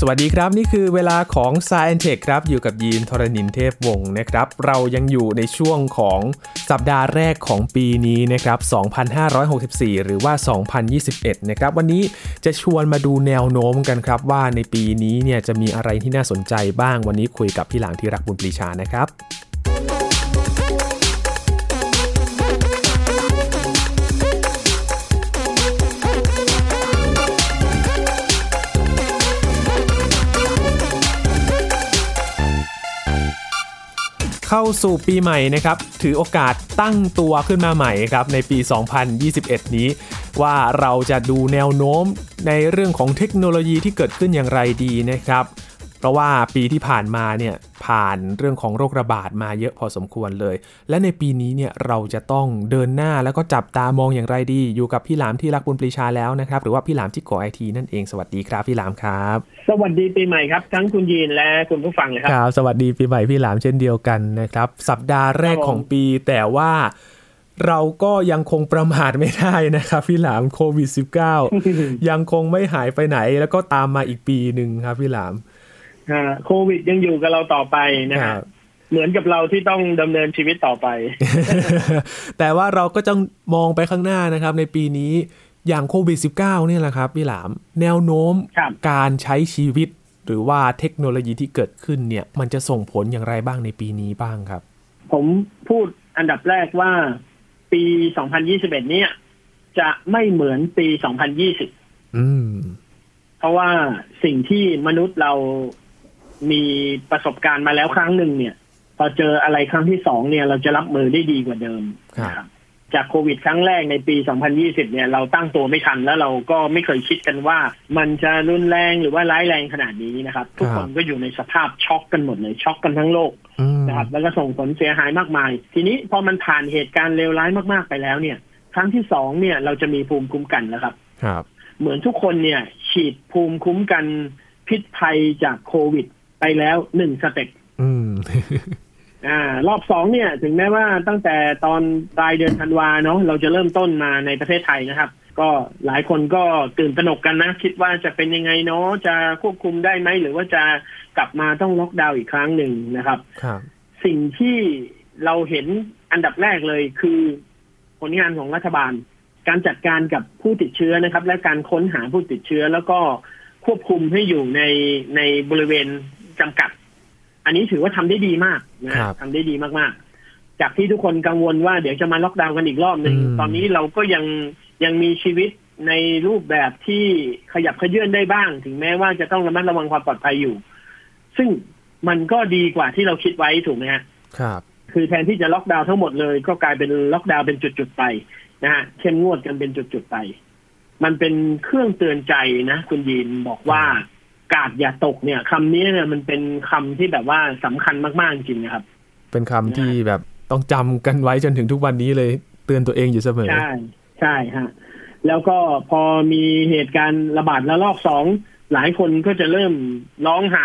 สวัสดีครับ นี่คือเวลาของ s าย e n t e c h ครับ อยู่กับยีนทรณินเทพวงศ์นะครับ เรายังอยู่ในช่วงของสัปดาห์แรกของปีนี้นะครับ 2564 หรือว่า 2021 นะครับ วันนี้จะชวนมาดูแนวโน้มกันครับ ว่าในปีนี้เนี่ยจะมีอะไรที่น่าสนใจบ้างวันนี้คุยกับพี่หลางที่รักบุญปรีชานะครับ เข้าสู่ปีใหม่นะครับ ถือโอกาสตั้งตัวขึ้นมาใหม่ครับในปี 2021 นี้ ว่าเราจะดูแนวโน้มในเรื่องของเทคโนโลยีที่เกิดขึ้นอย่างไรดีนะครับ ราะว่าปีที่ผ่านมาเนี่ยผ่านเรื่องของโรคระบาดมาเยอะพอสมควรเลย และในปีนี้เนี่ยเราจะต้องเดินหน้าแล้วก็จับตามองอย่างไรดี อยู่กับพี่หลามที่รักบุญปรีชาแล้วนะครับ หรือว่าพี่หลามที่ก่อไอทีนั่นเองสวัสดีครับพี่หลามครับ สวัสดีปีใหม่ครับ ทั้งคุณยีนและคุณผู้ฟังครับครับ สวัสดีปีใหม่พี่หลามเช่นเดียวกันนะครับ สัปดาห์แรกของปีแต่ว่าเราก็ยังคงประมาทไม่ได้นะครับพี่หลามโควิด -19 ยังคงไม่หายไปไหน แล้วก็ตามมาอีกปีหนึ่งครับพี่หลาม โควิดยังอยู่กับเราต่อไปนะครับเหมือนกับเราที่ต้องดำเนินชีวิตต่อไป แต่ว่าเราก็ต้องมองไปข้างหน้านะครับ ในปีนี้อย่างโควิด -19 เนี่ยแหละครับพี่หลาม แนวโน้มการใช้ชีวิต หรือว่าเทคโนโลยีที่เกิดขึ้นเนี่ย มันจะส่งผลอย่างไรบ้างในปีนี้บ้างครับ ผมพูดอันดับแรกว่าปี 2021 เนี่ย จะไม่เหมือนปี 2020 อืม เพราะว่าสิ่งที่มนุษย์เรา มีประสบการณ์มาแล้วครั้งหนึ่งเนี่ย พอเจออะไรครั้งที่สองเนี่ยเราจะรับมือได้ดีกว่าเดิมครับจากโควิดครั้งแรกในปี 2020 เนี่ยเราตั้งตัวไม่ทันแล้วเราก็ไม่เคยคิดกันว่า มันจะรุนแรงหรือว่าร้ายแรงขนาดนี้นะครับ ทุกคนก็อยู่ในสภาพช็อกกันหมดเลยช็อกกันทั้งโลกนะครับแล้วก็ส่งผลเสียหายมากมาย ทีนี้พอมันผ่านเหตุการณ์เลวร้ายมากๆไปแล้วเนี่ย ครั้งที่สองเนี่ยเราจะมีภูมิคุ้มกันแล้วครับ ครับ เหมือนทุกคนเนี่ย ฉีดภูมิคุ้มกันพิษภัยจากโควิด ไปแล้วหนึ่งสเต็ปอ่ารอบสองเนี่ย ถึงแม้ว่าตั้งแต่ตอนปลายเดือนธันวาเนาะเราจะเริ่มต้นมาในประเทศไทยนะครับ ก็หลายคนก็ตื่นตระหนกกันนะ คิดว่าจะเป็นยังไงเนาะจะควบคุมได้ไหม หรือว่าจะกลับมาต้องล็อกดาวน์อีกครั้งหนึ่งนะครับครับ สิ่งที่เราเห็นอันดับแรกเลยคือผลงานของรัฐบาล การจัดการกับผู้ติดเชื้อนะครับ และการค้นหาผู้ติดเชื้อแล้วก็ควบคุมให้อยู่ในในบริเวณ จำกัด อันนี้ถือว่าทำได้ดีมากนะทำได้ดีมากๆ จากที่ทุกคนกังวลว่าเดี๋ยวจะมาล็อกดาวน์กันอีกรอบหนึ่งตอนนี้เราก็ยังยังมีชีวิตในรูปแบบที่ขยับขยื่นได้บ้าง ถึงแม้ว่าจะต้องระมัดระวังความปลอดภัยอยู่ ซึ่งมันก็ดีกว่าที่เราคิดไว้ถูกไหมฮะครับ คือแทนที่จะล็อกดาวน์ทั้งหมดเลย ก็กลายเป็นล็อกดาวน์เป็นจุดๆไปนะฮะเข้มงวดกันเป็นจุดๆไป มันเป็นเครื่องเตือนใจนะ คุณยินบอกว่า กาดอย่าตกเนี่ยคำนี้เนี่ยมันเป็นคำที่แบบว่าสำคัญมากๆจริงนะครับ เป็นคำที่แบบต้องจำกันไว้จนถึงทุกวันนี้เลยเตือนตัวเองอยู่เสมอ ใช่ใช่ฮะแล้วก็พอมีเหตุการณ์ระบาดระลอกสองหลายคนก็จะเริ่มร้องหา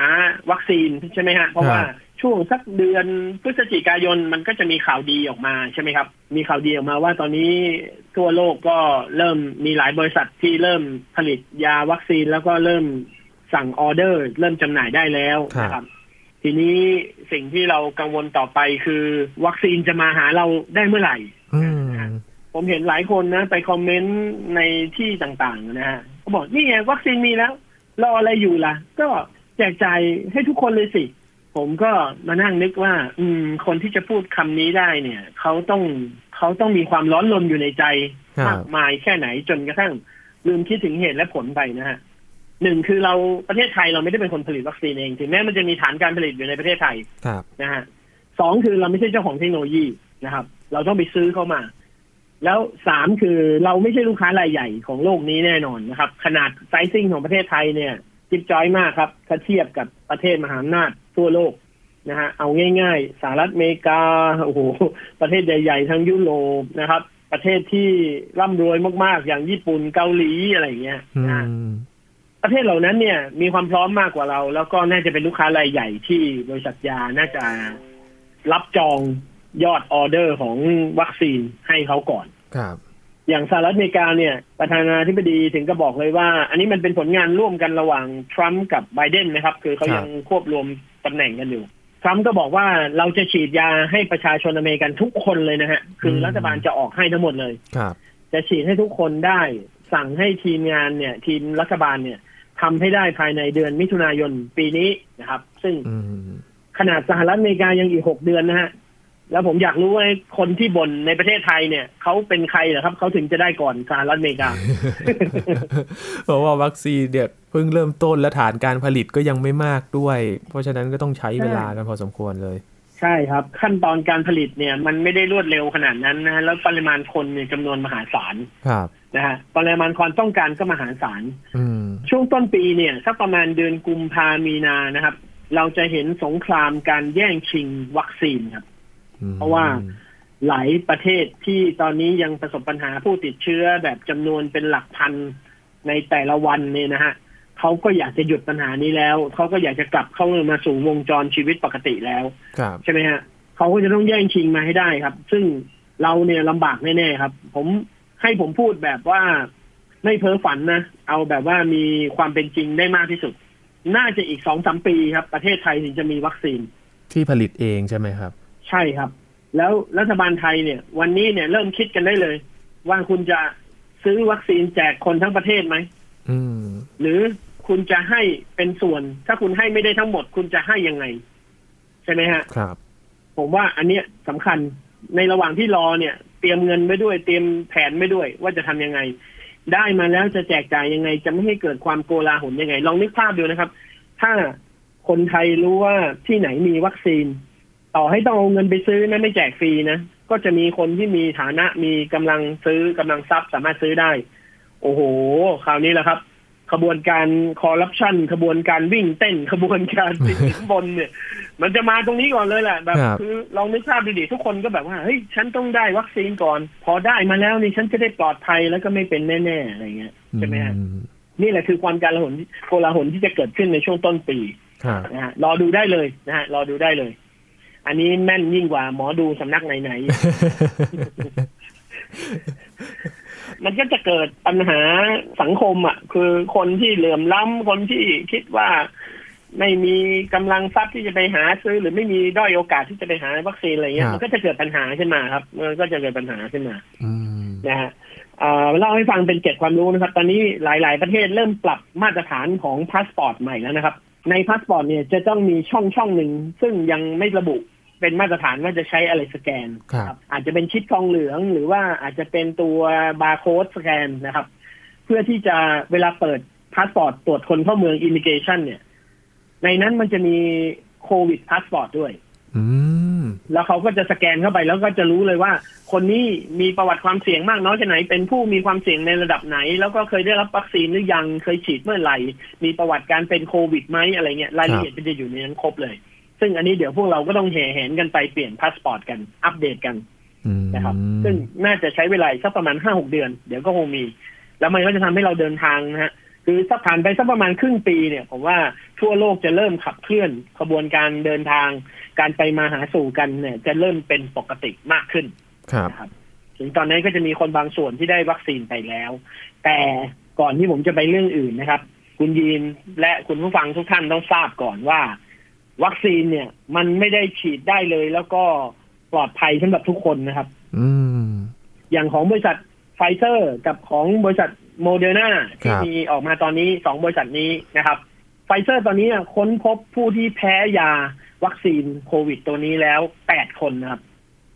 วัคซีนใช่ไหมฮะเพราะว่าช่วงสักเดือนพฤศจิกายนมันก็จะมีข่าวดีออกมาใช่ไหมครับ มีข่าวดีออกมาว่าตอนนี้ทั่วโลกก็เริ่มมีหลายบริษัทที่เริ่มผลิตยาวัคซีนแล้วก็เริ่ม สั่งออเดอร์ เริ่มจำหน่ายได้แล้วนะครับ ทีนี้สิ่งที่เรากังวลต่อไปคือ วัคซีนจะมาหาเราได้เมื่อไหร่ผมเห็นหลายคนนะ ไปคอมเมนต์ในที่ต่างๆนะฮะเขาบอกนี่ไงวัคซีนมีแล้ว รออะไรอยู่ล่ะ ก็แจกจ่ายให้ทุกคนเลยสิ ผมก็มานั่งนึกว่า อืม คนที่จะพูดคำนี้ได้เนี่ยเขาต้องเขาต้องมีความร้อนรนอยู่ในใจมากมายแค่ไหนจนกระทั่งลืมคิดถึงเหตุและผลไปนะฮะ หนึ่งคือเราประเทศไทยเราไม่ได้เป็นคนผลิตวัคซีนเอง ถึงแม้มันจะมีฐานการผลิตอยู่ในประเทศไทยนะฮะสองคือเราไม่ใช่เจ้าของเทคโนโลยีนะครับ เราต้องไปซื้อเข้ามา แล้วสามคือเราไม่ใช่ลูกค้ารายใหญ่ของโลกนี้แน่นอนนะครับ ขนาดไซซิ่งของประเทศไทยเนี่ยจิบจอยมากครับถ้าเทียบกับประเทศมหาอำนาจทั่วโลกนะฮะเอาง่ายๆสหรัฐอเมริกาโอ้โหประเทศใหญ่ ๆ ทั้งยุโรปนะครับ ประเทศที่ร่ำรวยมากๆ อย่างญี่ปุ่นเกาหลีอะไรเงี้ยนะ ประเทศเหล่านั้นเนี่ย มีความพร้อมมากกว่าเรา แล้วก็น่าจะเป็นลูกค้ารายใหญ่ที่บริษัทยาน่าจะรับจองยอดออเดอร์ของวัคซีนให้เขาก่อนครับ อย่างสหรัฐอเมริกาเนี่ย ประธานาธิบดีถึงก็บอกเลยว่า อันนี้มันเป็นผลงานร่วมกันระหว่างทรัมป์กับไบเดนนะครับ คือเขายังควบรวมตำแหน่งกันอยู่ทรัมป์ก็บอกว่าเราจะฉีดยาให้ประชาชนอเมริกันทุกคนเลยนะฮะ คือรัฐบาลจะออกให้ทั้งหมดเลยครับจะฉีดให้ทุกคนได้ สั่งให้ทีมงานเนี่ย ทีมรัฐบาลเนี่ยทำให้ได้ภายในเดือนมิถุนายนปีนี้นะครับ ซึ่งอืมขนาดสหรัฐอเมริกายังอีกหกเดือนนะฮะแล้วผมอยากรู้ว่าคนที่บ่นในประเทศไทยเนี่ยเขาเป็นใครเหรอครับเขาถึงจะได้ก่อนสหรัฐอเมริกา เพราะว่าวัคซีนเนี่ยเพิ่งเริ่มต้นและฐานการผลิตก็ยังไม่มากด้วย เพราะฉะนั้นก็ต้องใช้เวลากันพอสมควรเลย ใช่ครับ ขั้นตอนการผลิตเนี่ย มันไม่ได้รวดเร็วขนาดนั้นนะฮะแล้วปริมาณคนเนี่ยจำนวนมหาศาลครับ นะฮะปริมาณความต้องการก็มหาศาลอืมช่วงต้นปีเนี่ยสักประมาณเดือนกุมภามีนานะครับ เราจะเห็นสงครามการแย่งชิงวัคซีนครับ เพราะว่าหลายประเทศที่ตอนนี้ยังประสบปัญหาผู้ติดเชื้อแบบจำนวนเป็นหลักพันในแต่ละวันเนี่ยนะฮะเขาก็อยากจะหยุดปัญหานี้แล้ว เขาก็อยากจะกลับเข้ามาสู่วงจรชีวิตปกติแล้วครับใช่ไหมฮะเขาก็จะต้องแย่งชิงมาให้ได้ครับ ซึ่งเราเนี่ยลำบากแน่ๆครับ ผม ให้ผมพูดแบบว่าไม่เพ้อฝันนะ เอาแบบว่ามีความเป็นจริงได้มากที่สุด น่าจะอีกสองสามปีครับ ประเทศไทยถึงจะมีวัคซีน ที่ผลิตเองใช่ไหมครับ ใช่ครับ แล้วรัฐบาลไทยเนี่ย วันนี้เนี่ยเริ่มคิดกันได้เลย ว่าคุณจะซื้อวัคซีนแจกคนทั้งประเทศไหมอืมหรือคุณจะให้เป็นส่วน ถ้าคุณให้ไม่ได้ทั้งหมด คุณจะให้ยังไง ใช่ไหมฮะ ครับ ผมว่าอันเนี้ยสำคัญในระหว่างที่รอเนี่ย เตรียมเงินไว้ด้วย เตรียมแผนไว้ด้วย ว่าจะทำยังไง ได้มาแล้วจะแจกจ่ายยังไง จะไม่ให้เกิดความโกลาหลยังไง ลองนึกภาพดูนะครับ ถ้าคนไทยรู้ว่าที่ไหนมีวัคซีน ต่อให้ต้องเอาเงินไปซื้อนะไม่แจกฟรีนะก็จะมีคนที่มีฐานะมีกำลังซื้อกำลังทรัพย์สามารถซื้อได้ โอ้โห คราวนี้แหละครับ ขบวนการคอร์รัปชันขบวนการวิ่งเต้นขบวนการติดสินบนเนี่ย มันจะมาตรงนี้ก่อนเลยแหละแบบครับคือลองนึกภาพดูดิทุกคนก็แบบว่าเฮ้ยฉันต้องได้วัคซีนก่อน พอได้มาแล้วนี่ฉันจะได้ปลอดภัยแล้วก็ไม่เป็นแน่ๆอะไรเงี้ยใช่ไหมฮะอืมนี่แหละคือความการละหนโกลาหลที่จะเกิดขึ้นในช่วงต้นปีครับนะฮะรอดูได้เลยนะฮะรอดูได้เลย อันนี้แม่นยิ่งกว่าหมอดูสำนักไหนๆ มันก็จะเกิดปัญหาสังคมอะ คือคนที่เหลื่อมล้ำคนที่คิดว่าไม่มีกำลังทรัพย์ที่จะไปหาซื้อ หรือไม่มีด้อยโอกาสที่จะไปหาวัคซีนอะไรเงี้คยรับมันก็จะเกิดปัญหาขึ้นมาครับมันก็จะเกิดปัญหาขึ้นมาอืมนะฮะเอ่อเล่าให้ฟังเป็นเกร็ดความรู้นะครับ ตอนนี้หลาย ๆ ประเทศเริ่มปรับมาตรฐานของพาสปอร์ตใหม่แล้วนะครับ ในพาสปอร์ตเนี่ยจะต้องมีช่องช่องหนึ่งซึ่งยังไม่ระบุ เป็นมาตรฐานว่าจะใช้อะไรสแกนครับอาจจะเป็นชิปทองเหลือง หรือว่าอาจจะเป็นตัวบาร์โค้ดสแกนนะครับ เพื่อที่จะเวลาเปิดพาสปอร์ตตรวจคนเข้าเมือง immigration เนี่ย ในนั้นมันจะมีโควิดพาสปอร์ตด้วยอืมแล้วเขาก็จะสแกนเข้าไปแล้วก็จะรู้เลยว่า คนนี้มีประวัติความเสี่ยงมากน้อยแค่ไหน เป็นผู้มีความเสี่ยงในระดับไหน แล้วก็เคยได้รับวัคซีนหรือยังเคยฉีดเมื่อไหร่ มีประวัติการเป็นโควิดไหมอะไรเงี้ยรายละเอียดมันจะอยู่ในนั้นครบเลย ซึ่งอันนี้เดี๋ยวพวกเราก็ต้องแห่แหนกันไปเปลี่ยนพาสปอร์ตกันอัปเดตกันอืมนะครับ ซึ่งน่าจะใช้เวลาอีกสักประมาณห้าหกเดือน เดี๋ยวก็คงมี แล้วมันก็จะทำให้เราเดินทางนะฮะคือสักผ่านไปสักประมาณครึ่งปีเนี่ยผมว่าทั่วโลกจะเริ่มขับเคลื่อนขบวนการเดินทาง การไปมาหาสู่กันเนี่ย จะเริ่มเป็นปกติมากขึ้นครับนะครับถึงตอนนั้นก็จะมีคนบางส่วนที่ได้วัคซีนไปแล้ว แต่ก่อนที่ผมจะไปเรื่องอื่นนะครับ คุณยีนและคุณผู้ฟังทุกท่านต้องทราบก่อนว่า วัคซีนเนี่ย มันไม่ได้ฉีดได้เลย แล้วก็ปลอดภัยสำหรับทุกคนนะครับ อืม อย่างของบริษัทไฟเซอร์กับของบริษัทโมเดอร์นาที่ครับมีออกมาตอนนี้สองบริษัทนี้นะครับไฟเซอร์ตอนนี้อะค้นพบผู้ที่แพ้ยาวัคซีนโควิดตัวนี้แล้วแปดคนนะครับ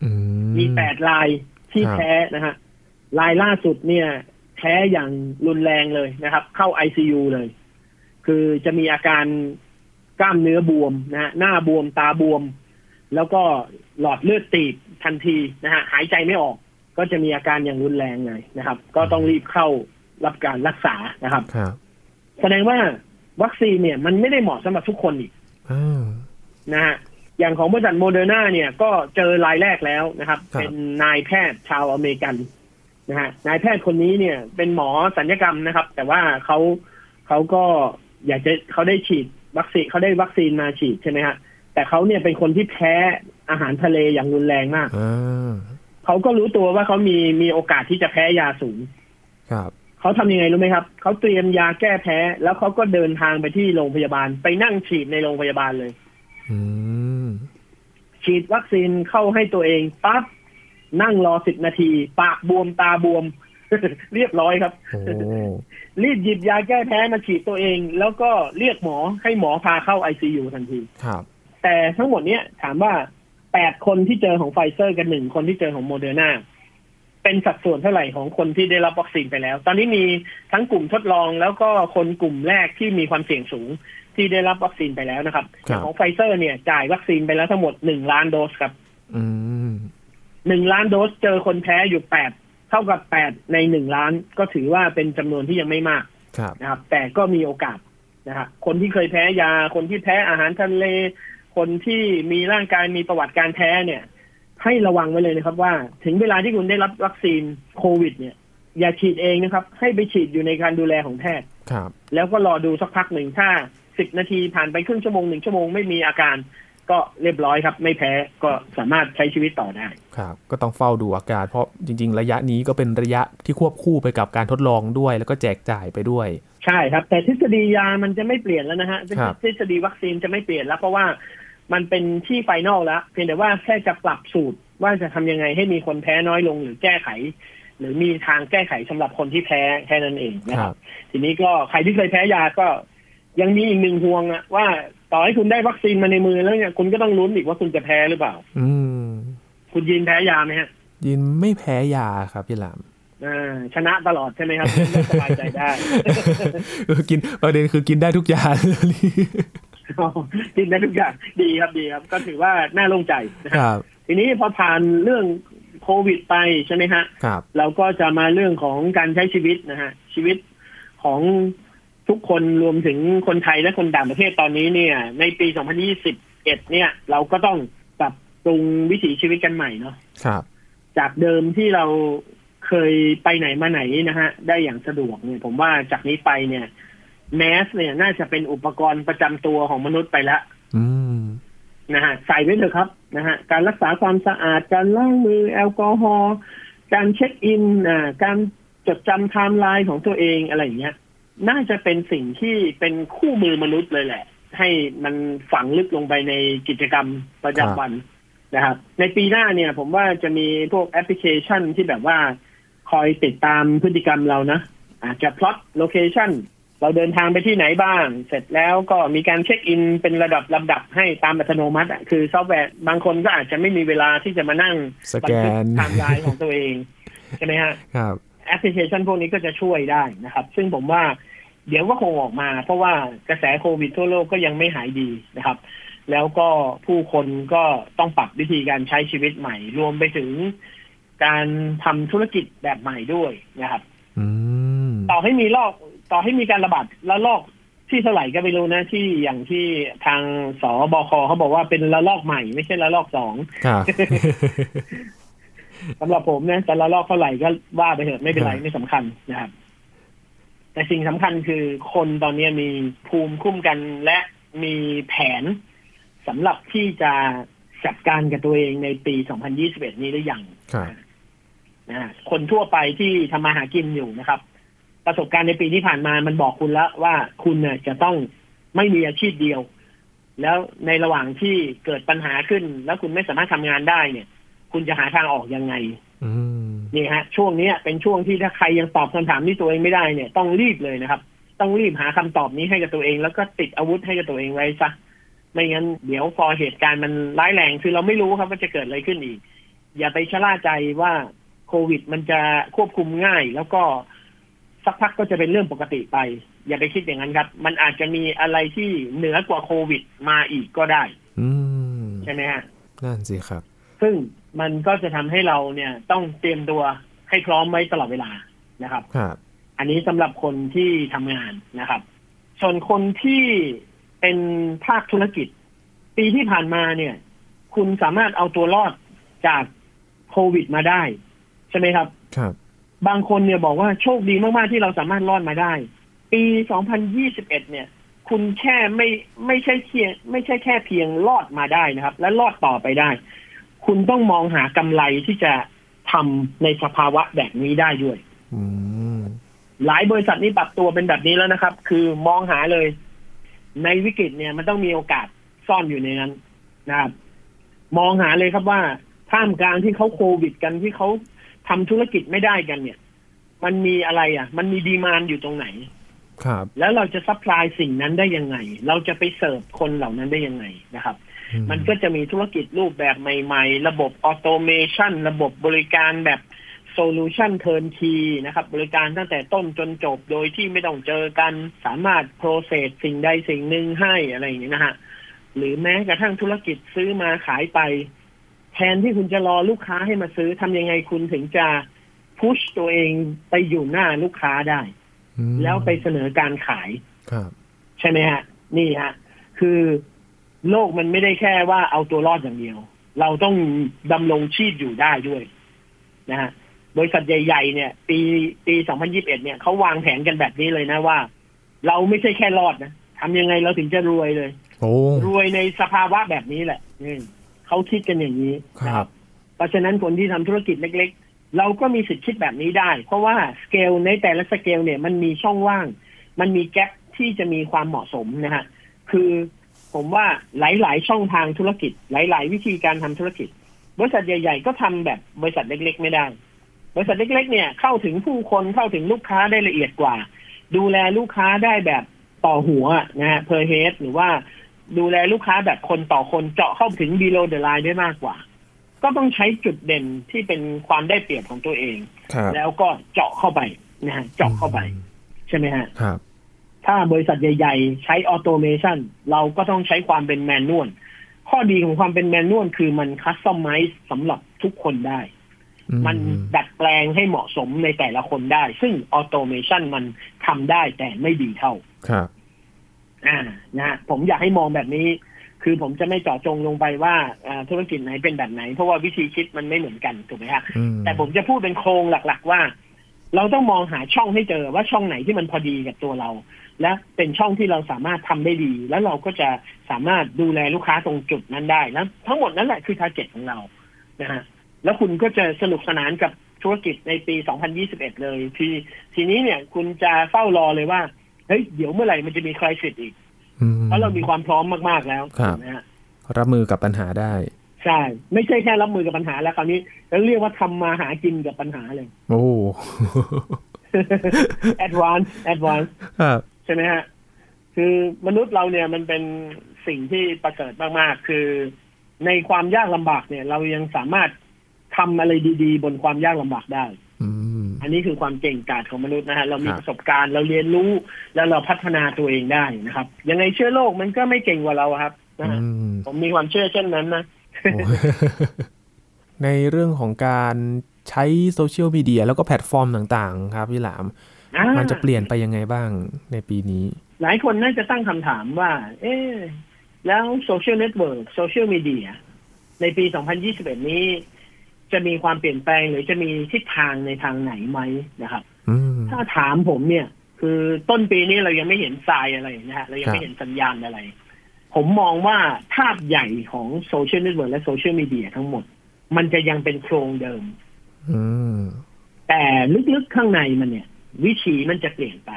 อืมมีแปดรายที่ครับแพ้นะฮะรายล่าสุดเนี่ย แพ้อย่างรุนแรงเลยนะครับ เข้าไอซียูเลย คือจะมีอาการ กล้ามเนื้อบวมนะฮะหน้าบวมตาบวม แล้วก็หลอดเลือดตีบทันทีนะฮะหายใจไม่ออก ก็จะมีอาการอย่างรุนแรงเลยนะครับ ก็ต้องรีบเข้ารับการรักษานะครับครับแสดงว่าวัคซีนเนี่ย มันไม่ได้เหมาะสำหรับทุกคนอีกอ้าวนะฮะอย่างของบริษัทโมเดอร์นาเนี่ยก็เจอรายแรกแล้วนะครับครับ เป็นนายแพทย์ชาวอเมริกันนะฮะนายแพทย์คนนี้เนี่ย เป็นหมอศัลยกรรมนะครับ แต่ว่าเขาเขาก็อยากจะเขาได้ฉีด วัคซีนเขาได้วัคซีนมาฉีดใช่ไหมฮะแต่เขาเนี่ยเป็นคนที่แพ้อาหารทะเลอย่างรุนแรงมากอ่าเขาก็รู้ตัวว่าเขามีมีโอกาสที่จะแพ้ยาสูง ครับเขาทำยังไงรู้ไหมครับเขาเตรียมยาแก้แพ้ แล้วเขาก็เดินทางไปที่โรงพยาบาล ไปนั่งฉีดในโรงพยาบาลเลยอืมฉีดวัคซีนเข้าให้ตัวเองปั๊บนั่งรอสิบนาที ปากบวมตาบวม เรียบร้อยครับโอ้รีบหยิบยาแก้แพ้มาฉีดตัวเอง แล้วก็เรียกหมอให้หมอพาเข้าไอซียูทันทีครับ แต่ทั้งหมดเนี้ยถามว่าแปดคนที่เจอของไฟเซอร์กันหนึ่งคนที่เจอของโมเดอร์นาเป็นสัดส่วนเท่าไหร่ของคนที่ได้รับวัคซีนไปแล้ว ตอนนี้มีทั้งกลุ่มทดลองแล้วก็คนกลุ่มแรกที่มีความเสี่ยงสูงที่ได้รับวัคซีนไปแล้วนะครับครับของไฟเซอร์เนี่ยจ่ายวัคซีนไปแล้วทั้งหมดหนึ่งล้านโดสครับอืมหนึ่งล้านโดสเจอคนแพ้อยู่แปดเท่ากับแปดในหนึ่งล้านก็ถือว่าเป็นจำนวนที่ยังไม่มากครับนะครับ แต่ก็มีโอกาสนะครับคนที่เคยแพ้ยา คนที่แพ้อาหารทะเล คนที่มีร่างกายมีประวัติการแพ้เนี่ย ให้ระวังไว้เลยนะครับ ว่าถึงเวลาที่คุณได้รับวัคซีนโควิด เนี่ย อย่าฉีดเองนะครับ ให้ไปฉีดอยู่ในการดูแลของแพทย์ครับ แล้วก็รอดูสักพักหนึ่งถ้าสิบนาทีผ่านไปครึ่งชั่วโมงหนึ่งชั่วโมงไม่มีอาการ ก็เรียบร้อยครับ ไม่แพ้ก็สามารถใช้ชีวิตต่อได้ครับก็ต้องเฝ้าดูอาการเพราะจริง ๆ ระยะนี้ก็เป็นระยะที่ควบคู่ไปกับการทดลองด้วย แล้วก็แจกจ่ายไปด้วย ใช่ครับ แต่ทฤษฎียามันจะไม่เปลี่ยนแล้วนะฮะครับทฤษฎีวัคซีนจะไม่เปลี่ยนแล้วเพราะว่ามันเป็นที่ไฟนอลแล้ว เพียงแต่ว่าแค่จะปรับสูตรว่าจะทำยังไงให้มีคนแพ้น้อยลงหรือแก้ไข หรือมีทางแก้ไขสำหรับคนที่แพ้แค่นั้นเองนะคครัรับบทีนี้ก็ใครที่เคยแพ้ยาก็ยังมีอีกหนึ่งห่วงอะว่า ต่อให้คุณได้วัคซีนมาในมือแล้วเนี่ยคุณก็ต้องลุ้นอีกว่าคุณจะแพ้หรือเปล่า อืม คุณยินแพ้ยาไหมฮะ ยินไม่แพ้ยาครับพี่หลามอ่าชนะตลอดใช่ไหมครับก็สบายใจได้เออกินประเด็นคือกินได้ทุกอย่างกินได้ทุกอย่างดีครับดีครับ ก็ถือว่าน่าโล่งใจนะคครับรับ ทีนี้พอผ่านเรื่องโควิดไปใช่ไหมฮะครับเราก็จะมาเรื่องของการใช้ชีวิตนะฮะชีวิตของ ทุกคนรวมถึงคนไทยและคนต่างประเทศตอนนี้เนี่ย ในปี 2021 เนี่ย เราก็ต้องปรับปรุงวิถีชีวิตกันใหม่เนาะครับ จากเดิมที่เราเคยไปไหนมาไหนนะฮะ ได้อย่างสะดวกเนี่ย ผมว่าจากนี้ไปเนี่ยแมสเนี่ยน่าจะเป็นอุปกรณ์ประจำตัวของมนุษย์ไปแล้วอืมนะฮะใส่ไว้เถอะครับนะฮะการรักษาความสะอาดการล้างมือแอลกอฮอล์การเช็คอินอ่าการจดจำไทม์ไลน์ของตัวเองอะไรอย่างเงี้ย น่าจะเป็นสิ่งที่เป็นคู่มือมนุษย์เลยแหละ ให้มันฝังลึกลงไปในกิจกรรมประจำวันนะครับ ในปีหน้าเนี่ย ผมว่าจะมีพวกแอปพลิเคชันที่แบบว่าคอยติดตามพฤติกรรมเรานะ อาจจะ plot location เราเดินทางไปที่ไหนบ้าง เสร็จแล้วก็มีการเช็คอินเป็นระดับลำดับให้ตามอัตโนมัติอะคือซอฟต์แวร์บางคนก็อาจจะไม่มีเวลาที่จะมานั่งสแกนบันทึกไทม์ไลน์ของตัวเอง ใช่ไหมฮะครับ แอปพลิเคชันพวกนี้ก็จะช่วยได้นะครับ ซึ่งผมว่าเดี๋ยวก็คงออกมา เพราะว่ากระแสโควิดทั่วโลกก็ยังไม่หายดีนะครับ แล้วก็ผู้คนก็ต้องปรับวิธีการใช้ชีวิตใหม่ รวมไปถึงการทำธุรกิจแบบใหม่ด้วยนะครับอืมต่อให้มีลอกต่อให้มีการระบาดแล้วลอกที่เท่าไหร่ก็ไม่รู้นะที่อย่างที่ทางสบคเขาบอกว่าเป็นระลอกใหม่ ไม่ใช่ระลอกสองครับ สำหรับผมนะจะระลอกเท่าไหร่ก็ว่าไปเถอะไม่เป็นไรครับไม่สำคัญนะครับ แต่สิ่งสำคัญคือคนตอนนี้มีภูมิคุ้มกันและมีแผนสำหรับที่จะจัดการกับตัวเองในปี 2021 นี้หรือยังครับนะฮะคนทั่วไปที่ทำมาหากินอยู่นะครับ ประสบการณ์ในปีที่ผ่านมามันบอกคุณแล้วว่าคุณเนี่ยจะต้องไม่มีอาชีพเดียว แล้วในระหว่างที่เกิดปัญหาขึ้น แล้วคุณไม่สามารถทำงานได้เนี่ย คุณจะหาทางออกยังไงอืมนี่ฮะ ช่วงเนี้ยเป็นช่วงที่ถ้าใครยังตอบคำถามที่ตัวเองไม่ได้เนี่ย ต้องรีบเลยนะครับ ต้องรีบหาคำตอบนี้ให้กับตัวเอง แล้วก็ติดอาวุธให้กับตัวเองไว้ซะไม่งั้นเดี๋ยวพอเหตุการณ์มันร้ายแรงคือเราไม่รู้ครับว่าจะเกิดอะไรขึ้นอีก อย่าไปชะล่าใจว่าโควิดมันจะควบคุมง่าย แล้วก็สักพักก็จะเป็นเรื่องปกติไป อย่าไปคิดอย่างนั้นครับ มันอาจจะมีอะไรที่เหนือกว่าโควิดมาอีกก็ได้อืมใช่ไหมฮะนั่นสิครับ ซึ่ง มันก็จะทำให้เราเนี่ยต้องเตรียมตัวให้พร้อมไว้ตลอดเวลานะครับครับอันนี้สำหรับคนที่ทำงานนะครับ ส่วนคนที่เป็นภาคธุรกิจ ปีที่ผ่านมาเนี่ย คุณสามารถเอาตัวรอดจากโควิดมาได้ ใช่ไหมครับ ครับ บางคนเนี่ยบอกว่าโชคดีมาก ๆ ที่เราสามารถรอดมาได้ ปี 2021 เนี่ย คุณแค่ไม่ไม่ใช่เพียงไม่ใช่แค่เพียงรอดมาได้นะครับ และรอดต่อไปได้ คุณต้องมองหากำไรที่จะทำในสภาวะแบบนี้ได้ด้วยอืมหลายบริษัทนี่ปรับตัวเป็นแบบนี้แล้วนะครับ คือมองหาเลย ในวิกฤตเนี่ยมันต้องมีโอกาสซ่อนอยู่ในนั้นนะครับ มองหาเลยครับว่าท่ามกลางที่เขาโควิดกันที่เขาทำธุรกิจไม่ได้กันเนี่ย มันมีอะไรอะ มันมี demand อยู่ตรงไหน ครับ แล้วเราจะ supply สิ่งนั้นได้ยังไง เราจะไปเสิร์ฟคนเหล่านั้นได้ยังไงนะครับอื มันก็จะมีธุรกิจรูปแบบใหม่ๆ ระบบ automation ระบบบริการแบบ solution turnkey นะครับ บริการตั้งแต่ต้นจนจบโดยที่ไม่ต้องเจอกัน สามารถโปรเซสสิ่งใดสิ่งหนึ่งให้อะไรอย่างนี้นะฮะ หรือแม้กระทั่งธุรกิจซื้อมาขายไป แทนที่คุณจะรอลูกค้าให้มาซื้อทำยังไงคุณถึงจะพุชตัวเองไปอยู่หน้าลูกค้าได้อืมแล้วไปเสนอการขาย ครับ ใช่ไหมฮะ นี่ฮะ คือ โลกมันไม่ได้แค่ว่าเอาตัวรอดอย่างเดียว เราต้องดำรงชีพอยู่ได้ด้วยนะฮะบริษัทใหญ่ ๆ เนี่ย ปีปี 2021 เนี่ยเขาวางแผนกันแบบนี้เลยนะว่า เราไม่ใช่แค่รอดนะทำยังไงเราถึงจะรวยเลยโอ้รวยในสภาวะแบบนี้แหละอืมเขาคิดกันอย่างนี้คนะรับ เพราะฉะนั้นคนที่ทำธุรกิจเล็ก ๆ เราก็มีสิทธิ์คิดแบบนี้ได้ เพราะว่าสเกลในแต่ละสเกลเนี่ย มันมีช่องว่าง มันมีแกลบที่จะมีความเหมาะสมนะฮะคือ ผมว่าหลาย ๆ ช่องทางธุรกิจ หลาย ๆ วิธีการทำธุรกิจ บริษัทใหญ่ ๆ ก็ทำแบบบริษัทเล็ก ๆ ไม่ได้ บริษัทเล็ก ๆ เนี่ยเข้าถึงผู้คนเข้าถึงลูกค้าได้ละเอียดกว่า ดูแลลูกค้าได้แบบต่อหัวนะฮะ per head หรือว่าดูแลลูกค้าแบบคนต่อคนเจาะเข้าถึง below the line ได้มากกว่า ก็ต้องใช้จุดเด่นที่เป็นความได้เปรียบของตัวเองครับแล้วก็เจาะเข้าไปนะฮะเจาะเข้าไป ใช่ไหมฮะครับ ถ้าบริษัทใหญ่ ๆ ใช้ออโตเมชันเราก็ต้องใช้ความเป็นแมนนวลข้อดีของความเป็นแมนนวลคือมันคัสตอมไมซ์สำหรับทุกคนได้อืมันดัดแปลงให้เหมาะสมในแต่ละคนได้ ซึ่งออโตเมชันมันทำได้แต่ไม่ดีเท่าครับอ่านะฮะผมอยากให้มองแบบนี้ คือผมจะไม่เจาะจงลงไปว่าอ่าธุรกิจไหนเป็นแบบไหน เพราะว่าวิธีคิดมันไม่เหมือนกันถูกไหมฮะอืมแต่ผมจะพูดเป็นโครงหลัก ๆ ว่า เราต้องมองหาช่องให้เจอว่าช่องไหนที่มันพอดีกับตัวเรา และเป็นช่องที่เราสามารถทำได้ดี แล้วเราก็จะสามารถดูแลลูกค้าตรงจุดนั้นได้แล้วทั้งหมดนั่นแหละคือทาร์เก็ตของเรานะฮะแล้วคุณก็จะสนุกสนานกับธุรกิจในปี 2021 เลย ทีทีนี้เนี่ยคุณจะเฝ้ารอเลยว่าเฮ้ยเดี๋ยวเมื่อไหร่มันจะมีคลายสิทธิ์อีกอืมเพราะเรามีความพร้อมมากๆแล้วครับถูกไหมฮะรับมือกับปัญหาได้ใช่ ไม่ใช่แค่รับมือกับปัญหาแล้วคราวนี้แล้วเรียกว่าทำมาหากินกับปัญหาเลย โอ้ advance advance ครับ ใช่ไหมฮะคือมนุษย์เราเนี่ยมันเป็นสิ่งที่ประเสริฐมากๆ คือในความยากลำบากเนี่ย เรายังสามารถทำอะไรดี ๆ บนความยากลำบากได้อืมอันนี้คือความเก่งกาจของมนุษย์นะฮะเรามีครับประสบการณ์เราเรียนรู้แล้วเราพัฒนาตัวเองได้นะครับ ยังไงเชื้อโรคมันก็ไม่เก่งกว่าเราครับนะฮะอืมผมมีความเชื่อเช่นนั้นนะโอ้ในเรื่องของการใช้โซเชียลมีเดียแล้วก็แพลตฟอร์มต่าง ๆ ครับพี่หลามอ่า มันจะเปลี่ยนไปยังไงบ้างในปีนี้ หลายคนน่าจะตั้งคำถามว่า เอ๊ะแล้วโซเชียลเน็ตเวิร์กโซเชียลมีเดียในปี 2021 นี้ จะมีความเปลี่ยนแปลงหรือจะมีทิศทางในทางไหนไหมนะครับอืมถ้าถามผมเนี่ย คือต้นปีนี้เรายังไม่เห็นทรายอะไรนะฮะเรายังครับไม่เห็นสัญญาณอะไร ผมมองว่าภาพใหญ่ของโซเชียลเน็ตเวิร์กและโซเชียลมีเดียทั้งหมด มันจะยังเป็นโครงเดิมอืมแต่ลึกๆข้างในมันเนี่ย วิธีมันจะเปลี่ยนไป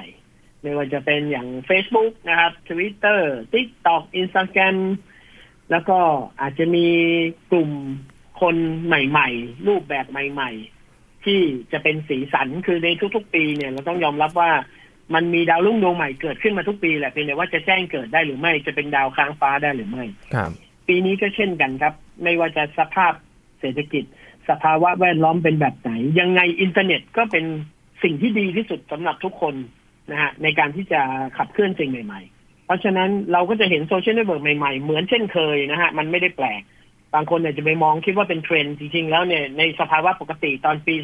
ไม่ว่าจะเป็นอย่าง Facebook นะครับ Twitter TikTok Instagram แล้วก็อาจจะมีกลุ่มคนใหม่ ๆ รูปแบบใหม่ ๆ ที่จะเป็นสีสันคือในทุก ๆ ปีเนี่ย เราต้องยอมรับว่ามันมีดาวรุ่งดวงใหม่เกิดขึ้นมาทุกปีแหละเพียงแต่ว่าจะแจ้งเกิดได้หรือไม่จะเป็นดาวค้างฟ้าได้หรือไม่ครับ ปีนี้ก็เช่นกันครับ ไม่ว่าจะสภาพเศรษฐกิจ สภาวะแวดล้อมเป็นแบบไหน ยังไงอินเทอร์เน็ตก็เป็น สิ่งที่ดีที่สุดสำหรับทุกคนนะฮะในการที่จะขับเคลื่อนสิ่งใหม่ ๆ เพราะฉะนั้นเราก็จะเห็นโซเชียลเน็ตเวิร์กใหม่ๆ เหมือนเช่นเคยนะฮะมันไม่ได้แปลก บางคนอาจจะไปมองคิดว่าเป็นเทรนด์จริง ๆ แล้วเนี่ยในสภาวะปกติตอนปี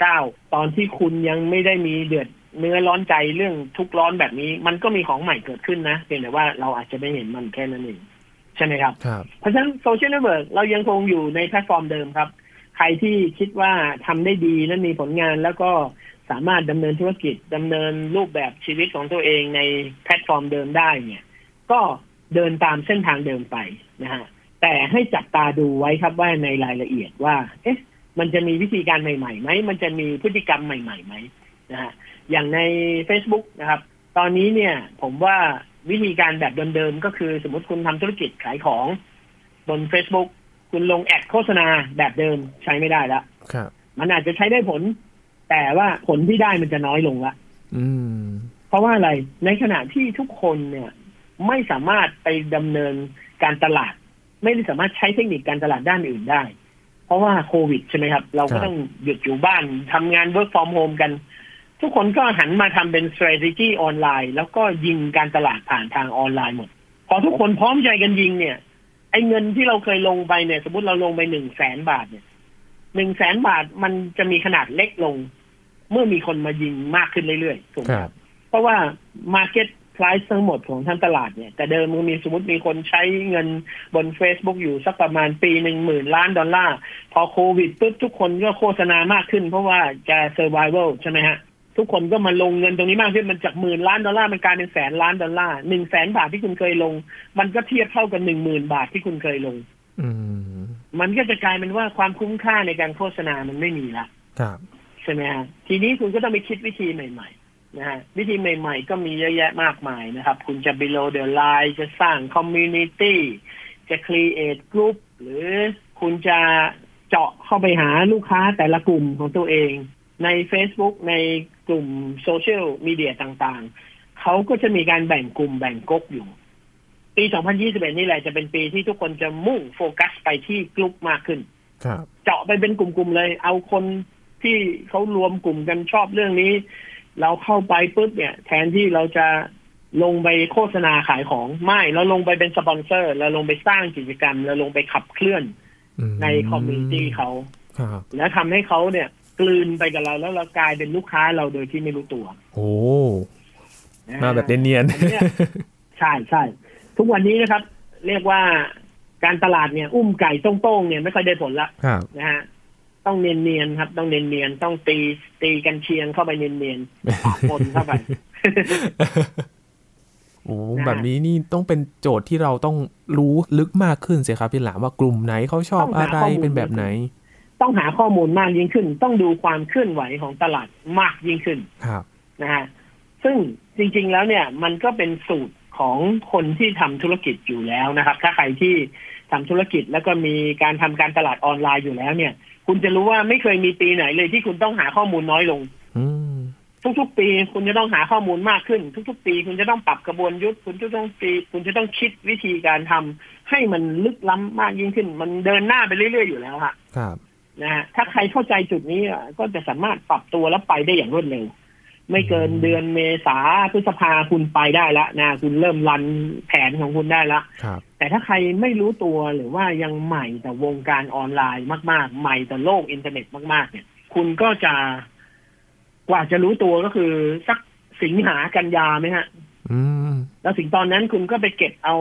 2019 ตอนที่คุณยังไม่ได้มีเดือดเนื้อร้อนใจเรื่องทุกข์ร้อนแบบนี้ มันก็มีของใหม่เกิดขึ้นนะเพียงแต่ว่าเราอาจจะไม่เห็นมันแค่นั้นเองใช่ไหมครับครับเพราะฉะนั้นโซเชียลเน็ตเวิร์กเรายังคงอยู่ในแพลตฟอร์มเดิมครับ ใครที่คิดว่าทำได้ดีและมีผลงานแล้วก็ สามารถดำเนินธุรกิจดำเนินรูปแบบชีวิตของตัวเองในแพลตฟอร์มเดิมได้เนี่ย ก็เดินตามเส้นทางเดิมไปนะฮะแต่ให้จับตาดูไว้ครับว่าในรายละเอียดว่า เอ๊ะ มันจะมีวิธีการใหม่ๆไหมมันจะมีพฤติกรรมใหม่ๆไหมนะฮะอย่างใน Facebook นะครับ ตอนนี้เนี่ย ผมว่าวิธีการแบบเดิมๆก็คือสมมติคุณทำธุรกิจขายของบน Facebook คุณลงแอดโฆษณาแบบเดิมใช้ไม่ได้แล้วครับมันอาจจะใช้ได้ผล แต่ว่าผลที่ได้มันจะน้อยลงละอืมเพราะว่าอะไรในขณะที่ทุกคนเนี่ย ไม่สามารถไปดำเนินการตลาด ไม่ได้สามารถใช้เทคนิคการตลาดด้านอื่นได้ เพราะว่าโควิดใช่ไหมครับ เราครัก็บต้องหยุดอยู่บ้านทำงาน work from home กัน ทุกคนก็หันมาทำเป็น strategy ออนไลน์ แล้วก็ยิงการตลาดผ่านทางออนไลน์หมด พอทุกคนพร้อมใจกันยิงเนี่ยไอ้เงินที่เราเคยลงไปเนี่ย สมมติเราลงไปหนึ่งแสนบาทเนี่ยหนึ่งแสนบาทมันจะมีขนาดเล็กลง เมื่อมีคนมายิงมากขึ้นเรื่อยๆถูกไหมครับเพราะว่า Market Price ทั้งหมดของทั้งตลาดเนี่ย แต่เดิมมันมีสมมติมีคนใช้เงินบน Facebook อยู่สักประมาณปีหนึ่งหมื่นล้านดอลลาร์ พอโควิดปุ๊บทุกคนก็โฆษณามากขึ้น เพราะว่าจะ survival ใช่ไหมฮะทุกคนก็มาลงเงินตรงนี้มากขึ้นมันจากหมื่นล้านดอลลาร์มันกลายเป็นแสนล้านดอลลาร์หนึ่งแสนบาทที่คุณเคยลง มันก็เทียบเท่ากับหนึ่งหมื่นบาทที่คุณเคยลงอืมมันก็จะกลายเป็นว่าความคุ้มค่าในการโฆษณามันไม่มีละครับ ใช่ไหมฮะทีนี้คุณก็ต้องไปคิดวิธีใหม่ ๆ นะฮะวิธีใหม่ ๆ ก็มีเยอะแยะมากมายนะครับ คุณจะ below the line จะสร้าง community จะ create group หรือคุณจะเจาะเข้าไปหาลูกค้าแต่ละกลุ่มของตัวเองใน Facebook ในกลุ่มโซเชียลมีเดียต่างๆ เขาก็จะมีการแบ่งกลุ่มแบ่งก๊กอยู่ ปี 2021 นี่แหละจะเป็นปีที่ทุกคนจะมุ่งโฟกัสไปที่กลุ่มมากขึ้นครับเจาะไปเป็นกลุ่มๆเลย เอาคน ที่เขารวมกลุ่มกันชอบเรื่องนี้ เราเข้าไปปุ๊บเนี่ย แทนที่เราจะลงไปโฆษณาขายของไม่เราลงไปเป็นสปอนเซอร์เราลงไปสร้างกิจกรรมเราลงไปขับเคลื่อนอืมในคอมมูนิตี้เขาครับแล้วทำให้เขาเนี่ยกลืนไปกับเราแล้วเรากลายเป็นลูกค้าเราโดยที่ไม่รู้ตัว โอ้มาแบบเนียนอันเนี้ยใช่ใช่ทุกวันนี้นะครับ เรียกว่าการตลาดเนี่ย อุ้มไก่โต้งๆเนี่ยไม่ค่อยได้ผลละๆครับนะฮะ ต้องเนียนๆครับ ต้องเนียนๆต้องตีตีกันเชียงเข้าไปเนียนๆปะปนเข้าไปโอ้นะแบบนี้นี่ต้องเป็นโจทย์ที่เราต้องรู้ลึกมากขึ้นสิครับพี่หลามว่ากลุ่มไหนเขาชอบต้องอะหาไรข้อมูลเป็นแบบไหน ต้องหาข้อมูลมากยิ่งขึ้น ต้องดูความเคลื่อนไหวของตลาดมากยิ่งขึ้นครับนะฮะซึ่งจริง ๆแล้วเนี่ย มันก็เป็นสูตรของคนที่ทำธุรกิจอยู่แล้วนะครับ ถ้าใครที่ทำธุรกิจแล้วก็มีการทำการตลาดออนไลน์อยู่แล้วเนี่ย คุณจะรู้ว่าไม่เคยมีปีไหนเลยที่คุณต้องหาข้อมูลน้อยลงอืมทุกๆ ปีคุณจะต้องหาข้อมูลมากขึ้น ทุก ๆ ปี คุณจะต้องปรับกระบวนยุทธคุณจะต้องปีคุณจะต้องคิดวิธีการทำให้มันลึกล้ำมากยิ่งขึ้น มันเดินหน้าไปเรื่อยๆอยู่แล้วฮะครับนะฮะถ้าใครเข้าใจจุดนี้อะก็จะสามารถปรับตัวแล้วไปได้อย่างรวดเร็ว ไม่เกินเดือนเมษาพฤษภาคุณไปได้ละนะคุณเริ่มรันแผนของคุณได้ละครับแต่ถ้าใครไม่รู้ตัวหรือว่ายังใหม่แต่วงการออนไลน์มาก ๆ ใหม่แต่โลกอินเทอร์เน็ตมาก ๆ เนี่ย คุณก็จะกว่าจะรู้ตัวก็คือ สักสิงหากันยาไหมฮะอืมแล้วถึงตอนนั้นคุณก็ไปเก็บเอา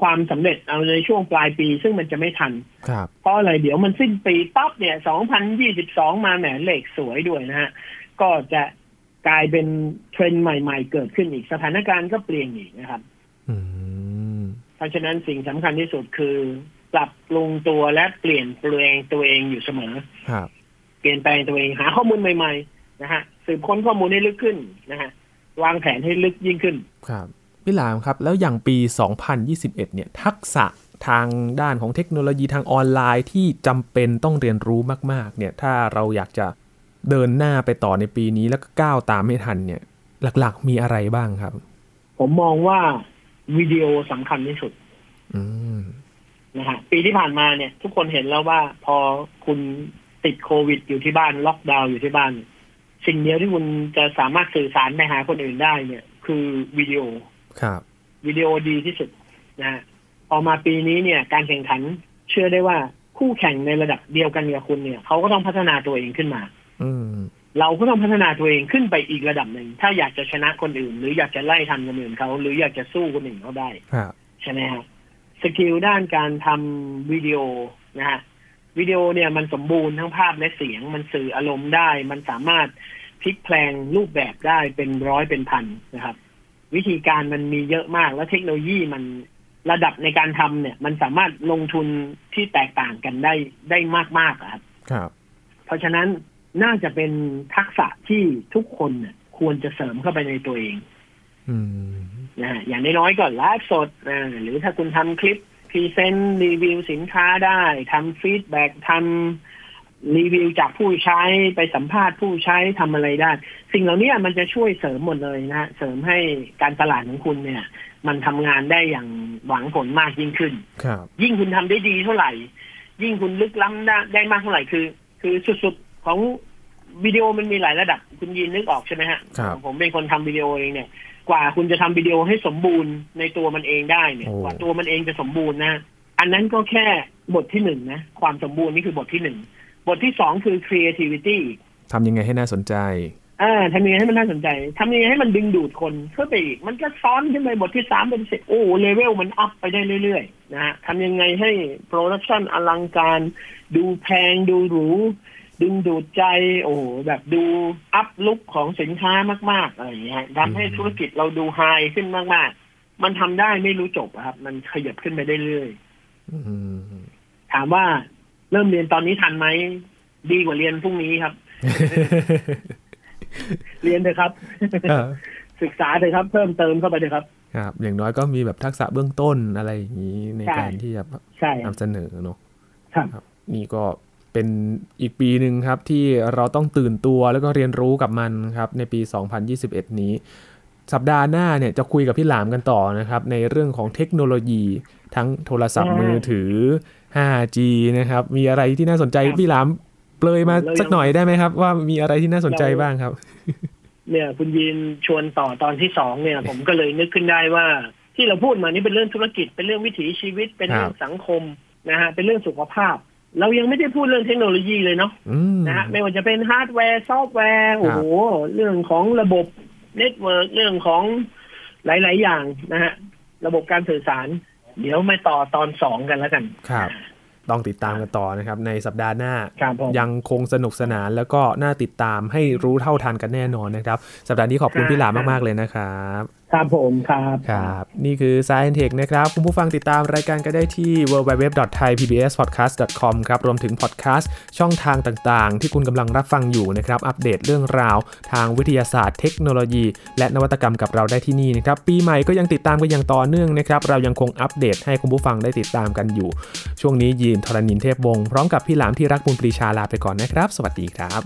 ความสำเร็จเอาในช่วงปลายปี ซึ่งมันจะไม่ทันครับเพราะอะไรเดี๋ยวมันสิ้นปีปั๊บเนี่ย2022มาแหมเลขสวยด้วยนะฮะ ก็จะ กลายเป็นเทรนด์ใหม่ ๆ เกิดขึ้นอีกสถานการณ์ก็เปลี่ยนอีกนะครับอืมเพราะฉะนั้นสิ่งสำคัญที่สุดคือ ปรับปรุงตัวและเปลี่ยนแปลงตัวเองอยู่เสมอครับเปลี่ยนแปลงตัวเองหาข้อมูลใหม่ ๆ นะฮะสืบค้นข้อมูลให้ลึกขึ้นนะฮะวางแผนให้ลึกยิ่งขึ้น ครับพี่หลามครับ แล้วอย่างปี 2021 เนี่ย ทักษะทางด้านของเทคโนโลยีทางออนไลน์ที่จำเป็นต้องเรียนรู้มาก ๆ เนี่ย ถ้าเราอยากจะ เดินหน้าไปต่อในปีนี้แล้วก็ก้าวตามให้ทันเนี่ย หลักๆ มีอะไรบ้างครับ ผมมองว่าวิดีโอสำคัญที่สุดอืมนะฮะปีที่ผ่านมาเนี่ย ทุกคนเห็นแล้วว่าพอคุณติดโควิดอยู่ที่บ้านล็อกดาวน์อยู่ที่บ้าน สิ่งเดียวที่คุณจะสามารถสื่อสารไปหาคนอื่นได้เนี่ย คือวิดีโอครับวิดีโอดีที่สุดนะฮะพอมาปีนี้เนี่ย การแข่งขันเชื่อได้ว่าคู่แข่งในระดับเดียวกันกับคุณเนี่ยเขาก็ต้องพัฒนาตัวเองขึ้นมาอืม เราก็ต้องพัฒนาตัวเองขึ้นไปอีกระดับหนึ่ง ถ้าอยากจะชนะคนอื่น หรืออยากจะไล่ทันคนอื่นเขาหรืออยากจะสู้คนอื่นเขาได้ครับใช่ไหมฮะสกิลด้านการทำวิดีโอนะฮะวิดีโอเนี่ยมันสมบูรณ์ทั้งภาพและเสียง มันสื่ออารมณ์ได้ มันสามารถพลิกแพลงรูปแบบได้เป็นร้อยเป็นพันนะครับ วิธีการมันมีเยอะมากแล้วเทคโนโลยีมันระดับในการทำเนี่ย มันสามารถลงทุนที่แตกต่างกันได้ได้มากๆอะครับ ครับเพเพราะฉะนั้น น่าจะเป็นทักษะที่ทุกคนน่ะควรจะเสริมเข้าไปในตัวเองอืมนะฮะอย่างน้อยๆก็ไลฟ์สดอ่าหรือถ้าคุณทำคลิปพรีเซนต์รีวิวสินค้าได้ทำ feedback ทำรีวิวจากผู้ใช้ไปสัมภาษณ์ผู้ใช้ทำอะไรได้ สิ่งเหล่านี้มันจะช่วยเสริมหมดเลยนะฮะเสริมให้การตลาดของคุณเนี่ย มันทำงานได้อย่างหวังผลมากยิ่งขึ้นครับยิ่งคุณทำได้ดีเท่าไหร่ ยิ่งคุณลึกล้ำได้ได้มากเท่าไหร่คือ คือสุดๆ ของวิดีโอมันมีหลายระดับคุณยินนึกออกใช่ไหมฮะครับผมเป็นคนทำวิดีโอเองเนี่ย กว่าคุณจะทำวิดีโอให้สมบูรณ์ในตัวมันเองได้เนี่ยโอ้กว่าตัวมันเองจะสมบูรณ์นะ อันนั้นก็แค่บทที่หนึ่งนะ ความสมบูรณ์นี่คือบทที่หนึ่ง บทที่สองคือ creativity ทำยังไงให้น่าสนใจอ่าทำยังไงให้มันน่าสนใจทำยังไงให้มันดึงดูดคนเข้าไปอีก มันก็ซ้อนขึ้นไปบทที่สามเป็นสิบโอ้ level มัน up ไปได้เรื่อยๆนะฮะทำยังไงให้ production อลังการ ดูแพงดูหรู ดึงดูดใจ โอ้โหแบบดู up look ของสินค้ามาก ๆ อะไรอย่างเงี้ยทำให้ธุรกิจเราดู high ขึ้นมาก ๆ มันทำได้ไม่รู้จบอะครับ มันขยับขึ้นไปได้เรื่อยอืมถามว่าเริ่มเรียนตอนนี้ทันไหม ดีกว่าเรียนพรุ่งนี้ครับ เรียนเถอะครับเออศึกษาเถอะครับ เพิ่มเติมเข้าไปเถอะครับครับ อย่างน้อยก็มีแบบทักษะเบื้องต้นอะไรอย่างนี้ในใช่การที่จะใช่นำเสนอเนาะครับครับนี่ก็ เป็นอีกปีหนึ่งครับที่เราต้องตื่นตัวแล้วก็เรียนรู้กับมันครับในปี 2021 นี้ สัปดาห์หน้าเนี่ยจะคุยกับพี่หลามกันต่อนะครับในเรื่องของเทคโนโลยีทั้งโทรศัพท์อ่ามืมือถือ 5G นะครับมีอะไรที่น่าสนใจครับพี่หลามเปรยมาเรายังสักหน่อยได้ไหมครับ ว่ามีอะไรที่น่าสนใจเราบ้างครับ เนี่ยคุณยินชวนต่อตอนที่สองเนี่ย ผมก็เลยนึกขึ้นได้ว่า ที่เราพูดมานี่เป็นเรื่องธุรกิจเป็นเรื่องวิถีชีวิตเป็นเรื่องสังคมนะฮะเป็นเรื่องสุขภาพ เรายังไม่ได้พูดเรื่องเทคโนโลยีเลยเนาะอืมนะฮะไม่ว่าจะเป็นฮาร์ดแวร์ซอฟต์แวร์โอ้โหเรื่องของระบบเน็ตเวิร์กเรื่องของหลาย ๆ อย่างนะฮะระบบการสื่อสาร เดี๋ยวมาต่อตอนสองกันแล้วกันครับต้องติดตามกันต่อนะครับ ในสัปดาห์หน้าครับผมยังคงสนุกสนานแล้วก็น่าติดตามให้รู้เท่าทันกันแน่นอนนะครับ สัปดาห์นี้ขอบคุณพี่หลามมาก ๆ เลยนะครับ ครับผมครับครับ นี่คือ Science Tech นะครับ คุณผู้ฟังติดตามรายการก็ได้ที่ www.thaipbspodcast.com ครับ รวมถึงพอดแคสต์ช่องทางต่างๆ ที่คุณกำลังรับฟังอยู่นะครับ อัปเดตเรื่องราว ทางวิทยาศาสตร์เทคโนโลยี และนวัตกรรมกับเราได้ที่นี่นะครับ ปีใหม่ก็ยังติดตามกันอย่างต่อเนื่องนะครับ เรายังคงอัปเดตให้คุณผู้ฟังได้ติดตามกันอยู่ ช่วงนี้ยีนทรณินเทพวงศ์พร้อมกับพี่หลามที่รักบุญปรีชาลาไปก่อนนะครับ สวัสดีครับ